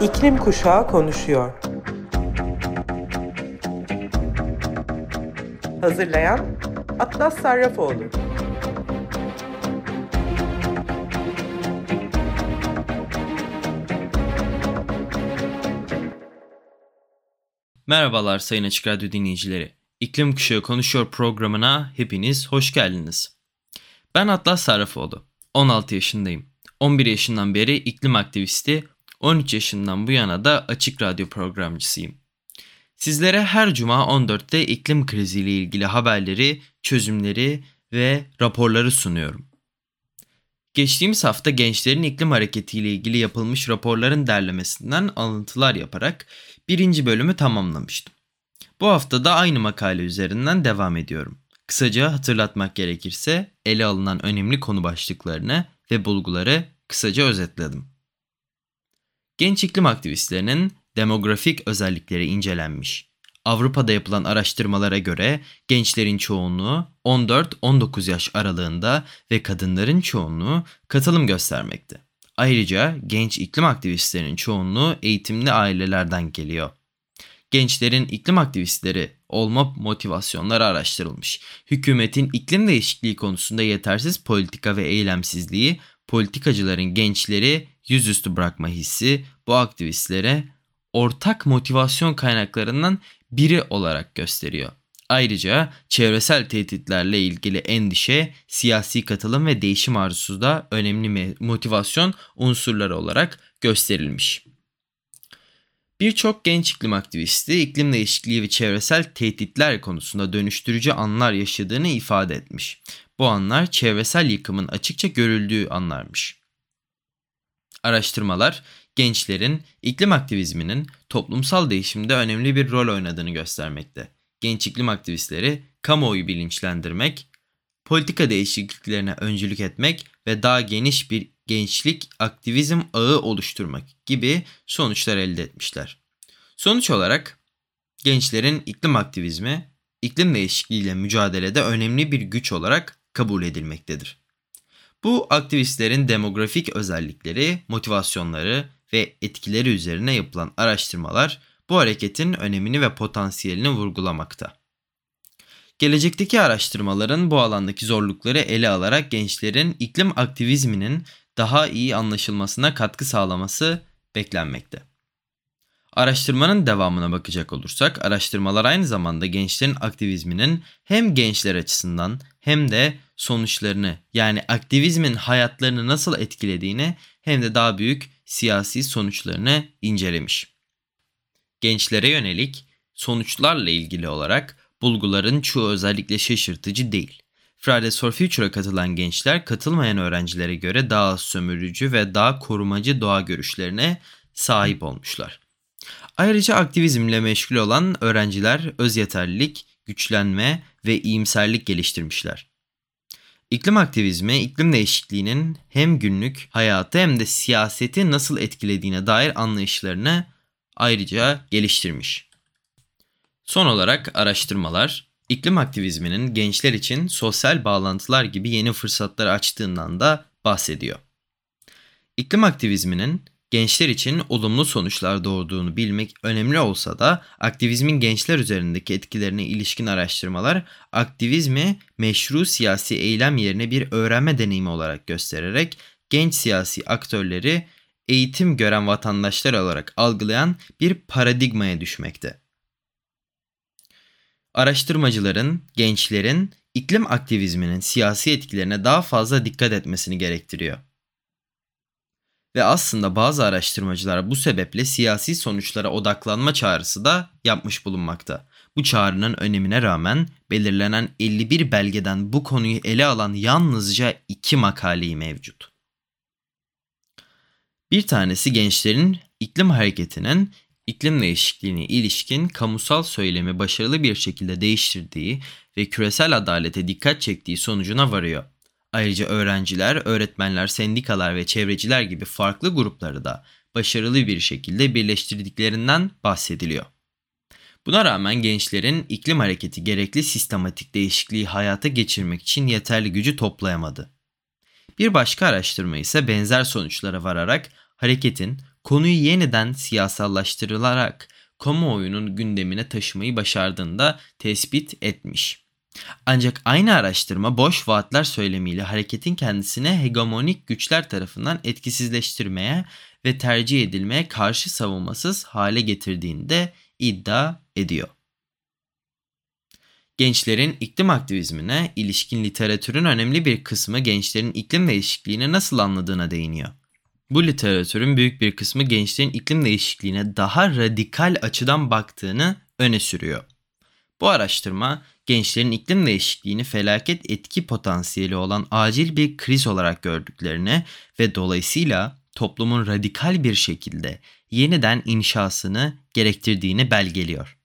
İklim Kuşağı konuşuyor. Hazırlayan Atlas Sarrafoğlu. Merhabalar Sayın Açık Radyo dinleyicileri. İklim Kuşağı Konuşuyor programına hepiniz hoş geldiniz. Ben Atlas Sarrafoğlu. 16 yaşındayım. 11 yaşından beri iklim aktivisti, 13 yaşından bu yana da Açık Radyo programcısıyım. Sizlere her cuma 14'te iklim kriziyle ilgili haberleri, çözümleri ve raporları sunuyorum. Geçtiğimiz hafta gençlerin iklim hareketiyle ilgili yapılmış raporların derlemesinden alıntılar yaparak birinci bölümü tamamlamıştım. Bu hafta da aynı makale üzerinden devam ediyorum. Kısaca hatırlatmak gerekirse ele alınan önemli konu başlıklarını ve bulguları kısaca özetledim. Genç iklim aktivistlerinin demografik özellikleri incelenmiş. Avrupa'da yapılan araştırmalara göre gençlerin çoğunluğu 14-19 yaş aralığında ve kadınların çoğunluğu katılım göstermekte. Ayrıca genç iklim aktivistlerinin çoğunluğu eğitimli ailelerden geliyor. Gençlerin iklim aktivistleri olma motivasyonları araştırılmış. Hükümetin iklim değişikliği konusunda yetersiz politika ve eylemsizliği, politikacıların gençleri yüzüstü bırakma hissi bu aktivistlere ortak motivasyon kaynaklarından biri olarak gösteriyor. Ayrıca çevresel tehditlerle ilgili endişe, siyasi katılım ve değişim arzusu da önemli motivasyon unsurları olarak gösterilmiş. Birçok genç iklim aktivisti iklim değişikliği ve çevresel tehditler konusunda dönüştürücü anlar yaşadığını ifade etmiş. Bu anlar çevresel yıkımın açıkça görüldüğü anlarmış. Araştırmalar gençlerin iklim aktivizminin toplumsal değişimde önemli bir rol oynadığını göstermekte. Genç iklim aktivistleri kamuoyu bilinçlendirmek, politika değişikliklerine öncülük etmek ve daha geniş bir gençlik aktivizm ağı oluşturmak gibi sonuçlar elde etmişler. Sonuç olarak gençlerin iklim aktivizmi iklim değişikliğiyle mücadelede önemli bir güç olarak kabul edilmektedir. Bu aktivistlerin demografik özellikleri, motivasyonları ve etkileri üzerine yapılan araştırmalar bu hareketin önemini ve potansiyelini vurgulamakta. Gelecekteki araştırmaların bu alandaki zorlukları ele alarak gençlerin iklim aktivizminin daha iyi anlaşılmasına katkı sağlaması beklenmekte. Araştırmanın devamına bakacak olursak, araştırmalar aynı zamanda gençlerin aktivizminin hem gençler açısından hem de sonuçlarını yani aktivizmin hayatlarını nasıl etkilediğini hem de daha büyük siyasi sonuçlarını incelemiş. Gençlere yönelik sonuçlarla ilgili olarak bulguların çoğu özellikle şaşırtıcı değil. Fridays for Future'a katılan gençler katılmayan öğrencilere göre daha sömürücü ve daha korumacı doğa görüşlerine sahip olmuşlar. Ayrıca aktivizmle meşgul olan öğrenciler öz yeterlilik, güçlenme ve iyimserlik geliştirmişler. İklim aktivizmi, iklim değişikliğinin hem günlük hayatı hem de siyaseti nasıl etkilediğine dair anlayışlarını ayrıca geliştirmiş. Son olarak araştırmalar, iklim aktivizminin gençler için sosyal bağlantılar gibi yeni fırsatlar açtığından da bahsediyor. İklim aktivizminin gençler için olumlu sonuçlar doğurduğunu bilmek önemli olsa da aktivizmin gençler üzerindeki etkilerine ilişkin araştırmalar aktivizmi meşru siyasi eylem yerine bir öğrenme deneyimi olarak göstererek genç siyasi aktörleri eğitim gören vatandaşlar olarak algılayan bir paradigmaya düşmekte. Araştırmacıların, gençlerin iklim aktivizminin siyasi etkilerine daha fazla dikkat etmesini gerektiriyor. Ve aslında bazı araştırmacılar bu sebeple siyasi sonuçlara odaklanma çağrısı da yapmış bulunmakta. Bu çağrının önemine rağmen belirlenen 51 belgeden bu konuyu ele alan yalnızca iki makaleyi mevcut. Bir tanesi gençlerin iklim hareketinin iklim değişikliğine ilişkin kamusal söylemi başarılı bir şekilde değiştirdiği ve küresel adalete dikkat çektiği sonucuna varıyor. Ayrıca öğrenciler, öğretmenler, sendikalar ve çevreciler gibi farklı grupları da başarılı bir şekilde birleştirdiklerinden bahsediliyor. Buna rağmen gençlerin iklim hareketi gerekli sistematik değişikliği hayata geçirmek için yeterli gücü toplayamadı. Bir başka araştırma ise benzer sonuçlara vararak hareketin konuyu yeniden siyasallaştırılarak kamuoyunun gündemine taşımayı başardığını da tespit etmiş. Ancak aynı araştırma boş vaatler söylemiyle hareketin kendisine hegemonik güçler tarafından etkisizleştirmeye ve tercih edilmeye karşı savunmasız hale getirdiğini de iddia ediyor. Gençlerin iklim aktivizmine ilişkin literatürün önemli bir kısmı gençlerin iklim değişikliğini nasıl anladığına değiniyor. Bu literatürün büyük bir kısmı gençlerin iklim değişikliğine daha radikal açıdan baktığını öne sürüyor. Bu araştırma gençlerin iklim değişikliğini felaket etki potansiyeli olan acil bir kriz olarak gördüklerini ve dolayısıyla toplumun radikal bir şekilde yeniden inşasını gerektirdiğini belgeliyor.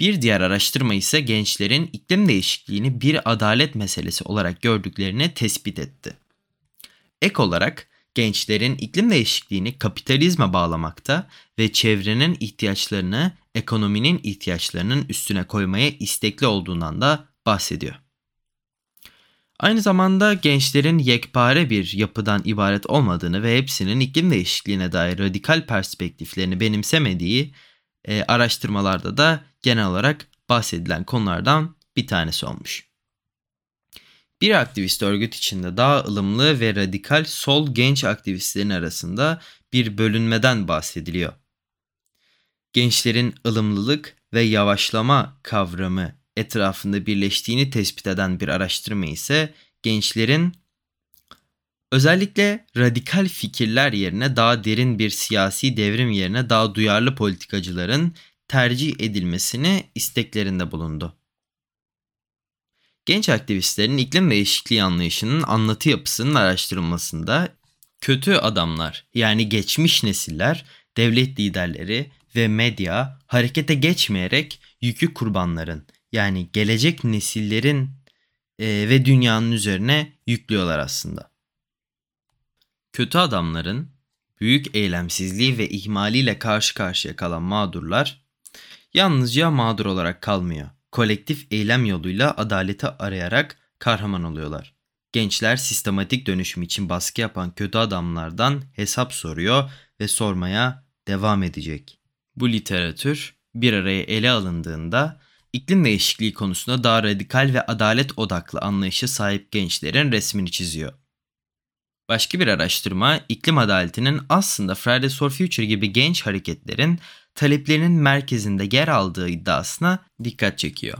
Bir diğer araştırma ise gençlerin iklim değişikliğini bir adalet meselesi olarak gördüklerini tespit etti. Ek olarak gençlerin iklim değişikliğini kapitalizme bağlamakta ve çevrenin ihtiyaçlarını ekonominin ihtiyaçlarının üstüne koymaya istekli olduğundan da bahsediyor. Aynı zamanda gençlerin yekpare bir yapıdan ibaret olmadığını ve hepsinin iklim değişikliğine dair radikal perspektiflerini benimsemediği e, araştırmalarda da genel olarak bahsedilen konulardan bir tanesi olmuş. Bir aktivist örgüt içinde daha ılımlı ve radikal sol genç aktivistlerin arasında bir bölünmeden bahsediliyor. Gençlerin ılımlılık ve yavaşlama kavramı etrafında birleştiğini tespit eden bir araştırma ise gençlerin özellikle radikal fikirler yerine daha derin bir siyasi devrim yerine daha duyarlı politikacıların tercih edilmesini isteklerinde bulundu. Genç aktivistlerin iklim değişikliği anlayışının anlatı yapısının araştırılmasında kötü adamlar yani geçmiş nesiller, devlet liderleri ve medya harekete geçmeyerek yükü kurbanların yani gelecek nesillerin e, ve dünyanın üzerine yüklüyorlar aslında. Kötü adamların büyük eylemsizliği ve ihmaliyle karşı karşıya kalan mağdurlar yalnızca mağdur olarak kalmıyor. Kolektif eylem yoluyla adaleti arayarak kahraman oluyorlar. Gençler sistematik dönüşüm için baskı yapan kötü adamlardan hesap soruyor ve sormaya devam edecek. Bu literatür bir araya ele alındığında iklim değişikliği konusunda daha radikal ve adalet odaklı anlayışa sahip gençlerin resmini çiziyor. Başka bir araştırma iklim adaletinin aslında Fridays for Future gibi genç hareketlerin taleplerinin merkezinde yer aldığı iddiasına dikkat çekiyor.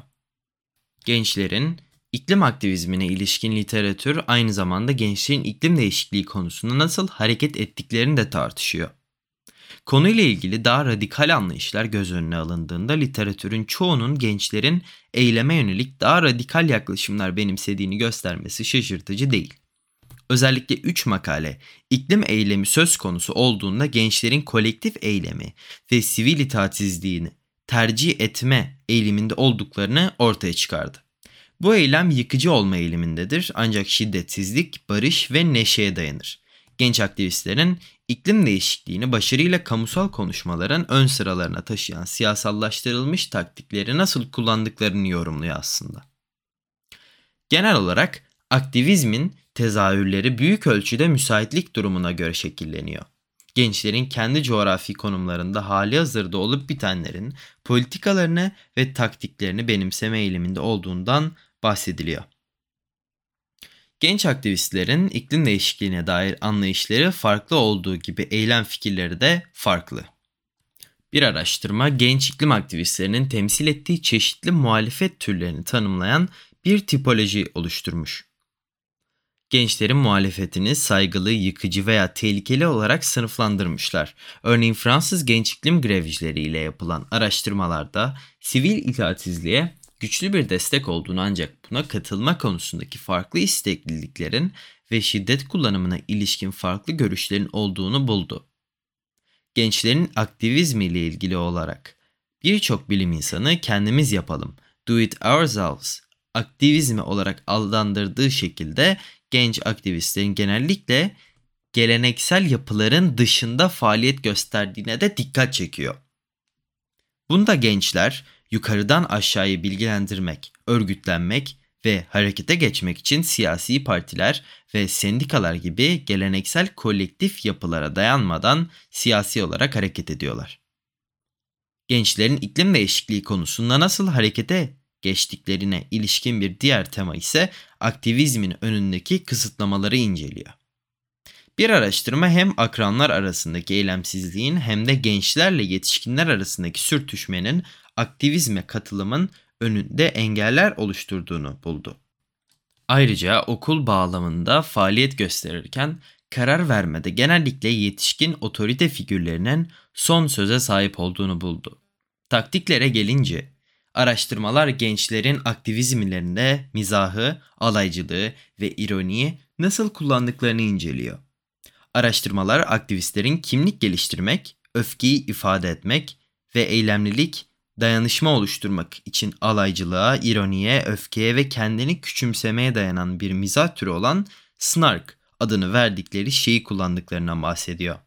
Gençlerin iklim aktivizmine ilişkin literatür aynı zamanda gençlerin iklim değişikliği konusunda nasıl hareket ettiklerini de tartışıyor. Konuyla ilgili daha radikal anlayışlar göz önüne alındığında literatürün çoğunun gençlerin eyleme yönelik daha radikal yaklaşımlar benimsediğini göstermesi şaşırtıcı değil. Özellikle 3 makale iklim eylemi söz konusu olduğunda gençlerin kolektif eylemi ve sivil itaatsizliğini tercih etme eğiliminde olduklarını ortaya çıkardı. Bu eylem yıkıcı olma eğilimindedir ancak şiddetsizlik, barış ve neşeye dayanır. Genç aktivistlerin iklim değişikliğini başarıyla kamusal konuşmaların ön sıralarına taşıyan siyasallaştırılmış taktikleri nasıl kullandıklarını yorumluyor aslında. Genel olarak aktivizmin tezahürleri büyük ölçüde müsaitlik durumuna göre şekilleniyor. Gençlerin kendi coğrafi konumlarında hali hazırda olup bitenlerin politikalarını ve taktiklerini benimseme eğiliminde olduğundan bahsediliyor. Genç aktivistlerin iklim değişikliğine dair anlayışları farklı olduğu gibi eylem fikirleri de farklı. Bir araştırma genç iklim aktivistlerinin temsil ettiği çeşitli muhalefet türlerini tanımlayan bir tipoloji oluşturmuş. Gençlerin muhalefetini saygılı, yıkıcı veya tehlikeli olarak sınıflandırmışlar. Örneğin Fransız genç iklim grevcileriyle yapılan araştırmalarda sivil itaatsizliğe güçlü bir destek olduğunu ancak buna katılma konusundaki farklı istekliliklerin ve şiddet kullanımına ilişkin farklı görüşlerin olduğunu buldu. Gençlerin aktivizmi ile ilgili olarak birçok bilim insanı kendimiz yapalım, do it ourselves aktivizmi olarak adlandırdığı şekilde genç aktivistlerin genellikle geleneksel yapıların dışında faaliyet gösterdiğine de dikkat çekiyor. Bunda gençler yukarıdan aşağıya bilgilendirmek, örgütlenmek ve harekete geçmek için siyasi partiler ve sendikalar gibi geleneksel kolektif yapılara dayanmadan siyasi olarak hareket ediyorlar. Gençlerin iklim değişikliği konusunda nasıl harekete geçtiklerine ilişkin bir diğer tema ise aktivizmin önündeki kısıtlamaları inceliyor. Bir araştırma hem akranlar arasındaki eylemsizliğin hem de gençlerle yetişkinler arasındaki sürtüşmenin aktivizme katılımın önünde engeller oluşturduğunu buldu. Ayrıca okul bağlamında faaliyet gösterirken karar vermede genellikle yetişkin otorite figürlerinin son söze sahip olduğunu buldu. Taktiklere gelince araştırmalar gençlerin aktivizmlerinde mizahı, alaycılığı ve ironiyi nasıl kullandıklarını inceliyor. Araştırmalar aktivistlerin kimlik geliştirmek, öfkeyi ifade etmek ve eylemlilik dayanışma oluşturmak için alaycılığa, ironiye, öfkeye ve kendini küçümsemeye dayanan bir mizah türü olan snark adını verdikleri şeyi kullandıklarından bahsediyor.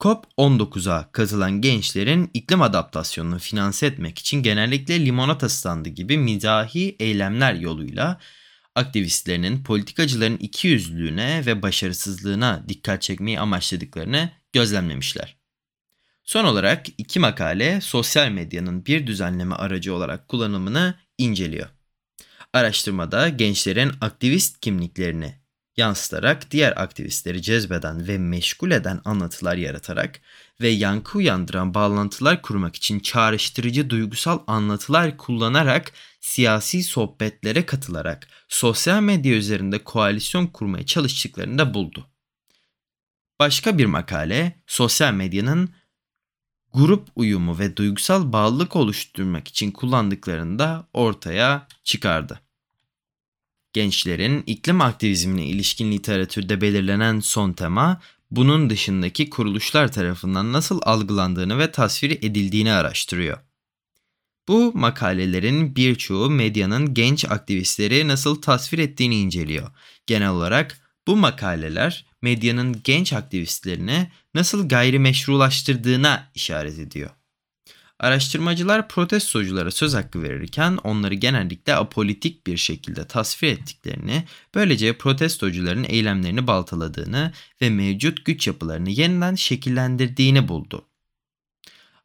COP19'a katılan gençlerin iklim adaptasyonunu finanse etmek için genellikle limonata standı gibi mizahi eylemler yoluyla aktivistlerinin politikacıların ikiyüzlülüğüne ve başarısızlığına dikkat çekmeyi amaçladıklarını gözlemlemişler. Son olarak iki makale sosyal medyanın bir düzenleme aracı olarak kullanımını inceliyor. Araştırmada gençlerin aktivist kimliklerini yansıtarak diğer aktivistleri cezbeden ve meşgul eden anlatılar yaratarak ve yankı uyandıran bağlantılar kurmak için çağrıştırıcı duygusal anlatılar kullanarak siyasi sohbetlere katılarak sosyal medya üzerinde koalisyon kurmaya çalıştıklarını da buldu. Başka bir makale sosyal medyanın grup uyumu ve duygusal bağlılık oluşturmak için kullandıklarını da ortaya çıkardı. Gençlerin iklim aktivizmine ilişkin literatürde belirlenen son tema, bunun dışındaki kuruluşlar tarafından nasıl algılandığını ve tasvir edildiğini araştırıyor. Bu makalelerin birçoğu medyanın genç aktivistleri nasıl tasvir ettiğini inceliyor. Genel olarak bu makaleler medyanın genç aktivistlerini nasıl gayrimeşrulaştırdığına işaret ediyor. Araştırmacılar protestoculara söz hakkı verirken onları genellikle apolitik bir şekilde tasvir ettiklerini, böylece protestocuların eylemlerini baltaladığını ve mevcut güç yapılarını yeniden şekillendirdiğini buldu.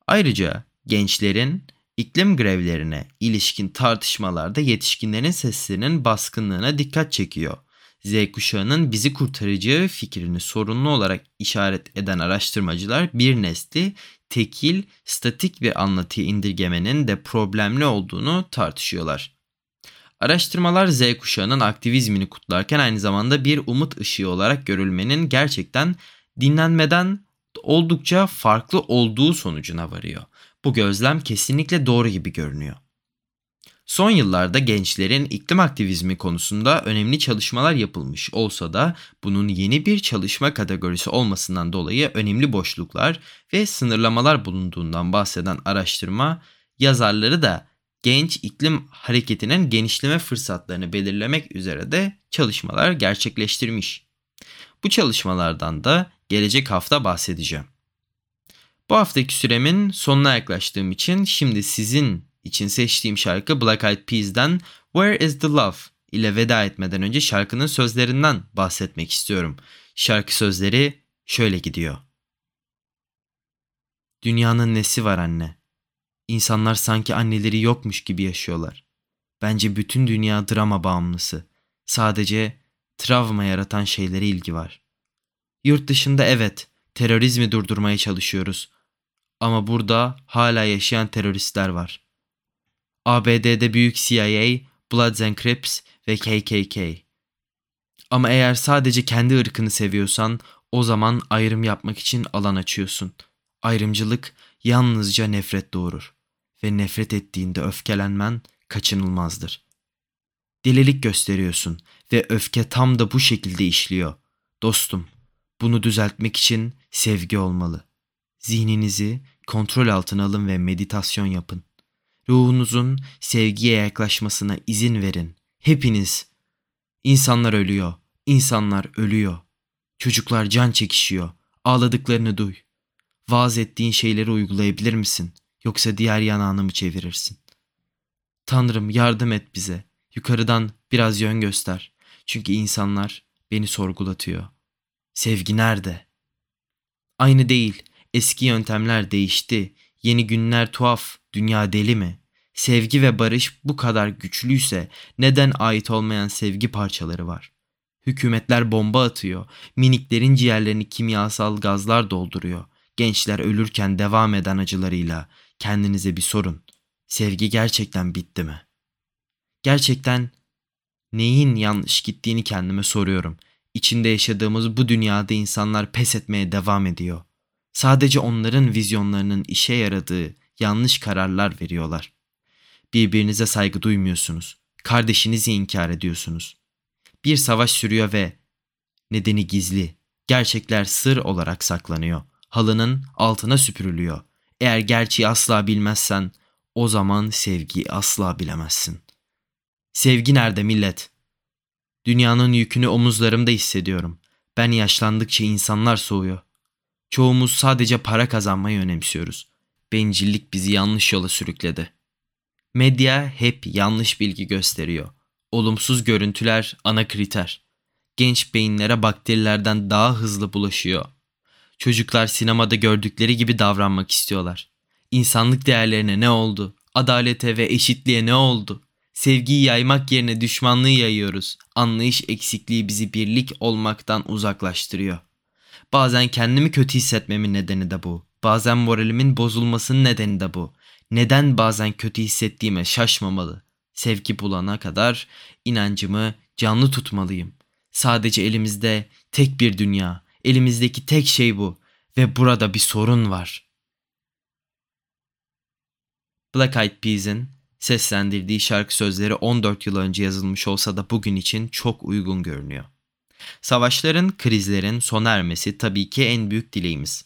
Ayrıca gençlerin iklim grevlerine ilişkin tartışmalarda yetişkinlerin seslerinin baskınlığına dikkat çekiyor. Z kuşağının bizi kurtaracağı fikrini sorunlu olarak işaret eden araştırmacılar bir nesli tekil, statik bir anlatıya indirgemenin de problemli olduğunu tartışıyorlar. Araştırmalar Z kuşağının aktivizmini kutlarken aynı zamanda bir umut ışığı olarak görülmenin gerçekten dinlenmeden oldukça farklı olduğu sonucuna varıyor. Bu gözlem kesinlikle doğru gibi görünüyor. Son yıllarda gençlerin iklim aktivizmi konusunda önemli çalışmalar yapılmış olsa da bunun yeni bir çalışma kategorisi olmasından dolayı önemli boşluklar ve sınırlamalar bulunduğundan bahseden araştırma yazarları da genç iklim hareketinin genişleme fırsatlarını belirlemek üzere de çalışmalar gerçekleştirmiş. Bu çalışmalardan da gelecek hafta bahsedeceğim. Bu haftaki süremin sonuna yaklaştığım için şimdi sizin için seçtiğim şarkı Black Eyed Peas'den Where is the Love ile veda etmeden önce şarkının sözlerinden bahsetmek istiyorum. Şarkı sözleri şöyle gidiyor. Dünyanın nesi var anne? İnsanlar sanki anneleri yokmuş gibi yaşıyorlar. Bence bütün dünya drama bağımlısı. Sadece travma yaratan şeylere ilgi var. Yurt dışında evet, terörizmi durdurmaya çalışıyoruz. Ama burada hala yaşayan teröristler var. ABD'de büyük CIA, Bloods and Crips ve KKK. Ama eğer sadece kendi ırkını seviyorsan o zaman ayrım yapmak için alan açıyorsun. Ayrımcılık yalnızca nefret doğurur ve nefret ettiğinde öfkelenmen kaçınılmazdır. Delilik gösteriyorsun ve öfke tam da bu şekilde işliyor. Dostum, bunu düzeltmek için sevgi olmalı. Zihninizi kontrol altına alın ve meditasyon yapın. Ruhunuzun sevgiye yaklaşmasına izin verin. Hepiniz. İnsanlar ölüyor. İnsanlar ölüyor. Çocuklar can çekişiyor. Ağladıklarını duy. Vaaz ettiğin şeyleri uygulayabilir misin? Yoksa diğer yanağını mı çevirirsin? Tanrım yardım et bize. Yukarıdan biraz yön göster. Çünkü insanlar beni sorgulatıyor. Sevgi nerede? Aynı değil. Eski yöntemler değişti. Yeni günler tuhaf. Dünya deli mi? Sevgi ve barış bu kadar güçlüyse neden ait olmayan sevgi parçaları var? Hükümetler bomba atıyor. Miniklerin ciğerlerini kimyasal gazlar dolduruyor. Gençler ölürken devam eden acılarıyla kendinize bir sorun. Sevgi gerçekten bitti mi? Gerçekten neyin yanlış gittiğini kendime soruyorum. İçinde yaşadığımız bu dünyada insanlar pes etmeye devam ediyor. Sadece onların vizyonlarının işe yaradığı yanlış kararlar veriyorlar. Birbirinize saygı duymuyorsunuz. Kardeşinizi inkar ediyorsunuz. Bir savaş sürüyor ve nedeni gizli. Gerçekler sır olarak saklanıyor. Halının altına süpürülüyor. Eğer gerçeği asla bilmezsen o zaman sevgiyi asla bilemezsin. Sevgi nerede millet? Dünyanın yükünü omuzlarımda hissediyorum. Ben yaşlandıkça insanlar soğuyor. Çoğumuz sadece para kazanmayı önemsiyoruz. Bencillik bizi yanlış yola sürükledi. Medya hep yanlış bilgi gösteriyor. Olumsuz görüntüler ana kriter. Genç beyinlere bakterilerden daha hızlı bulaşıyor. Çocuklar sinemada gördükleri gibi davranmak istiyorlar. İnsanlık değerlerine ne oldu? Adalete ve eşitliğe ne oldu? Sevgiyi yaymak yerine düşmanlığı yayıyoruz. Anlayış eksikliği bizi birlik olmaktan uzaklaştırıyor. Bazen kendimi kötü hissetmemin nedeni de bu. Bazen moralimin bozulmasının nedeni de bu. Neden bazen kötü hissettiğime şaşmamalı. Sevgi bulana kadar inancımı canlı tutmalıyım. Sadece elimizde tek bir dünya. Elimizdeki tek şey bu ve burada bir sorun var. Black Eyed Peas'in seslendirdiği şarkı sözleri 14 yıl önce yazılmış olsa da bugün için çok uygun görünüyor. Savaşların, krizlerin sona ermesi tabii ki en büyük dileğimiz.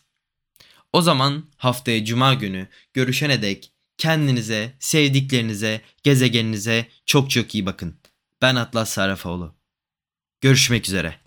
O zaman haftaya cuma günü görüşene dek kendinize, sevdiklerinize, gezegeninize çok çok iyi bakın. Ben Atlas Sarrafoğlu. Görüşmek üzere.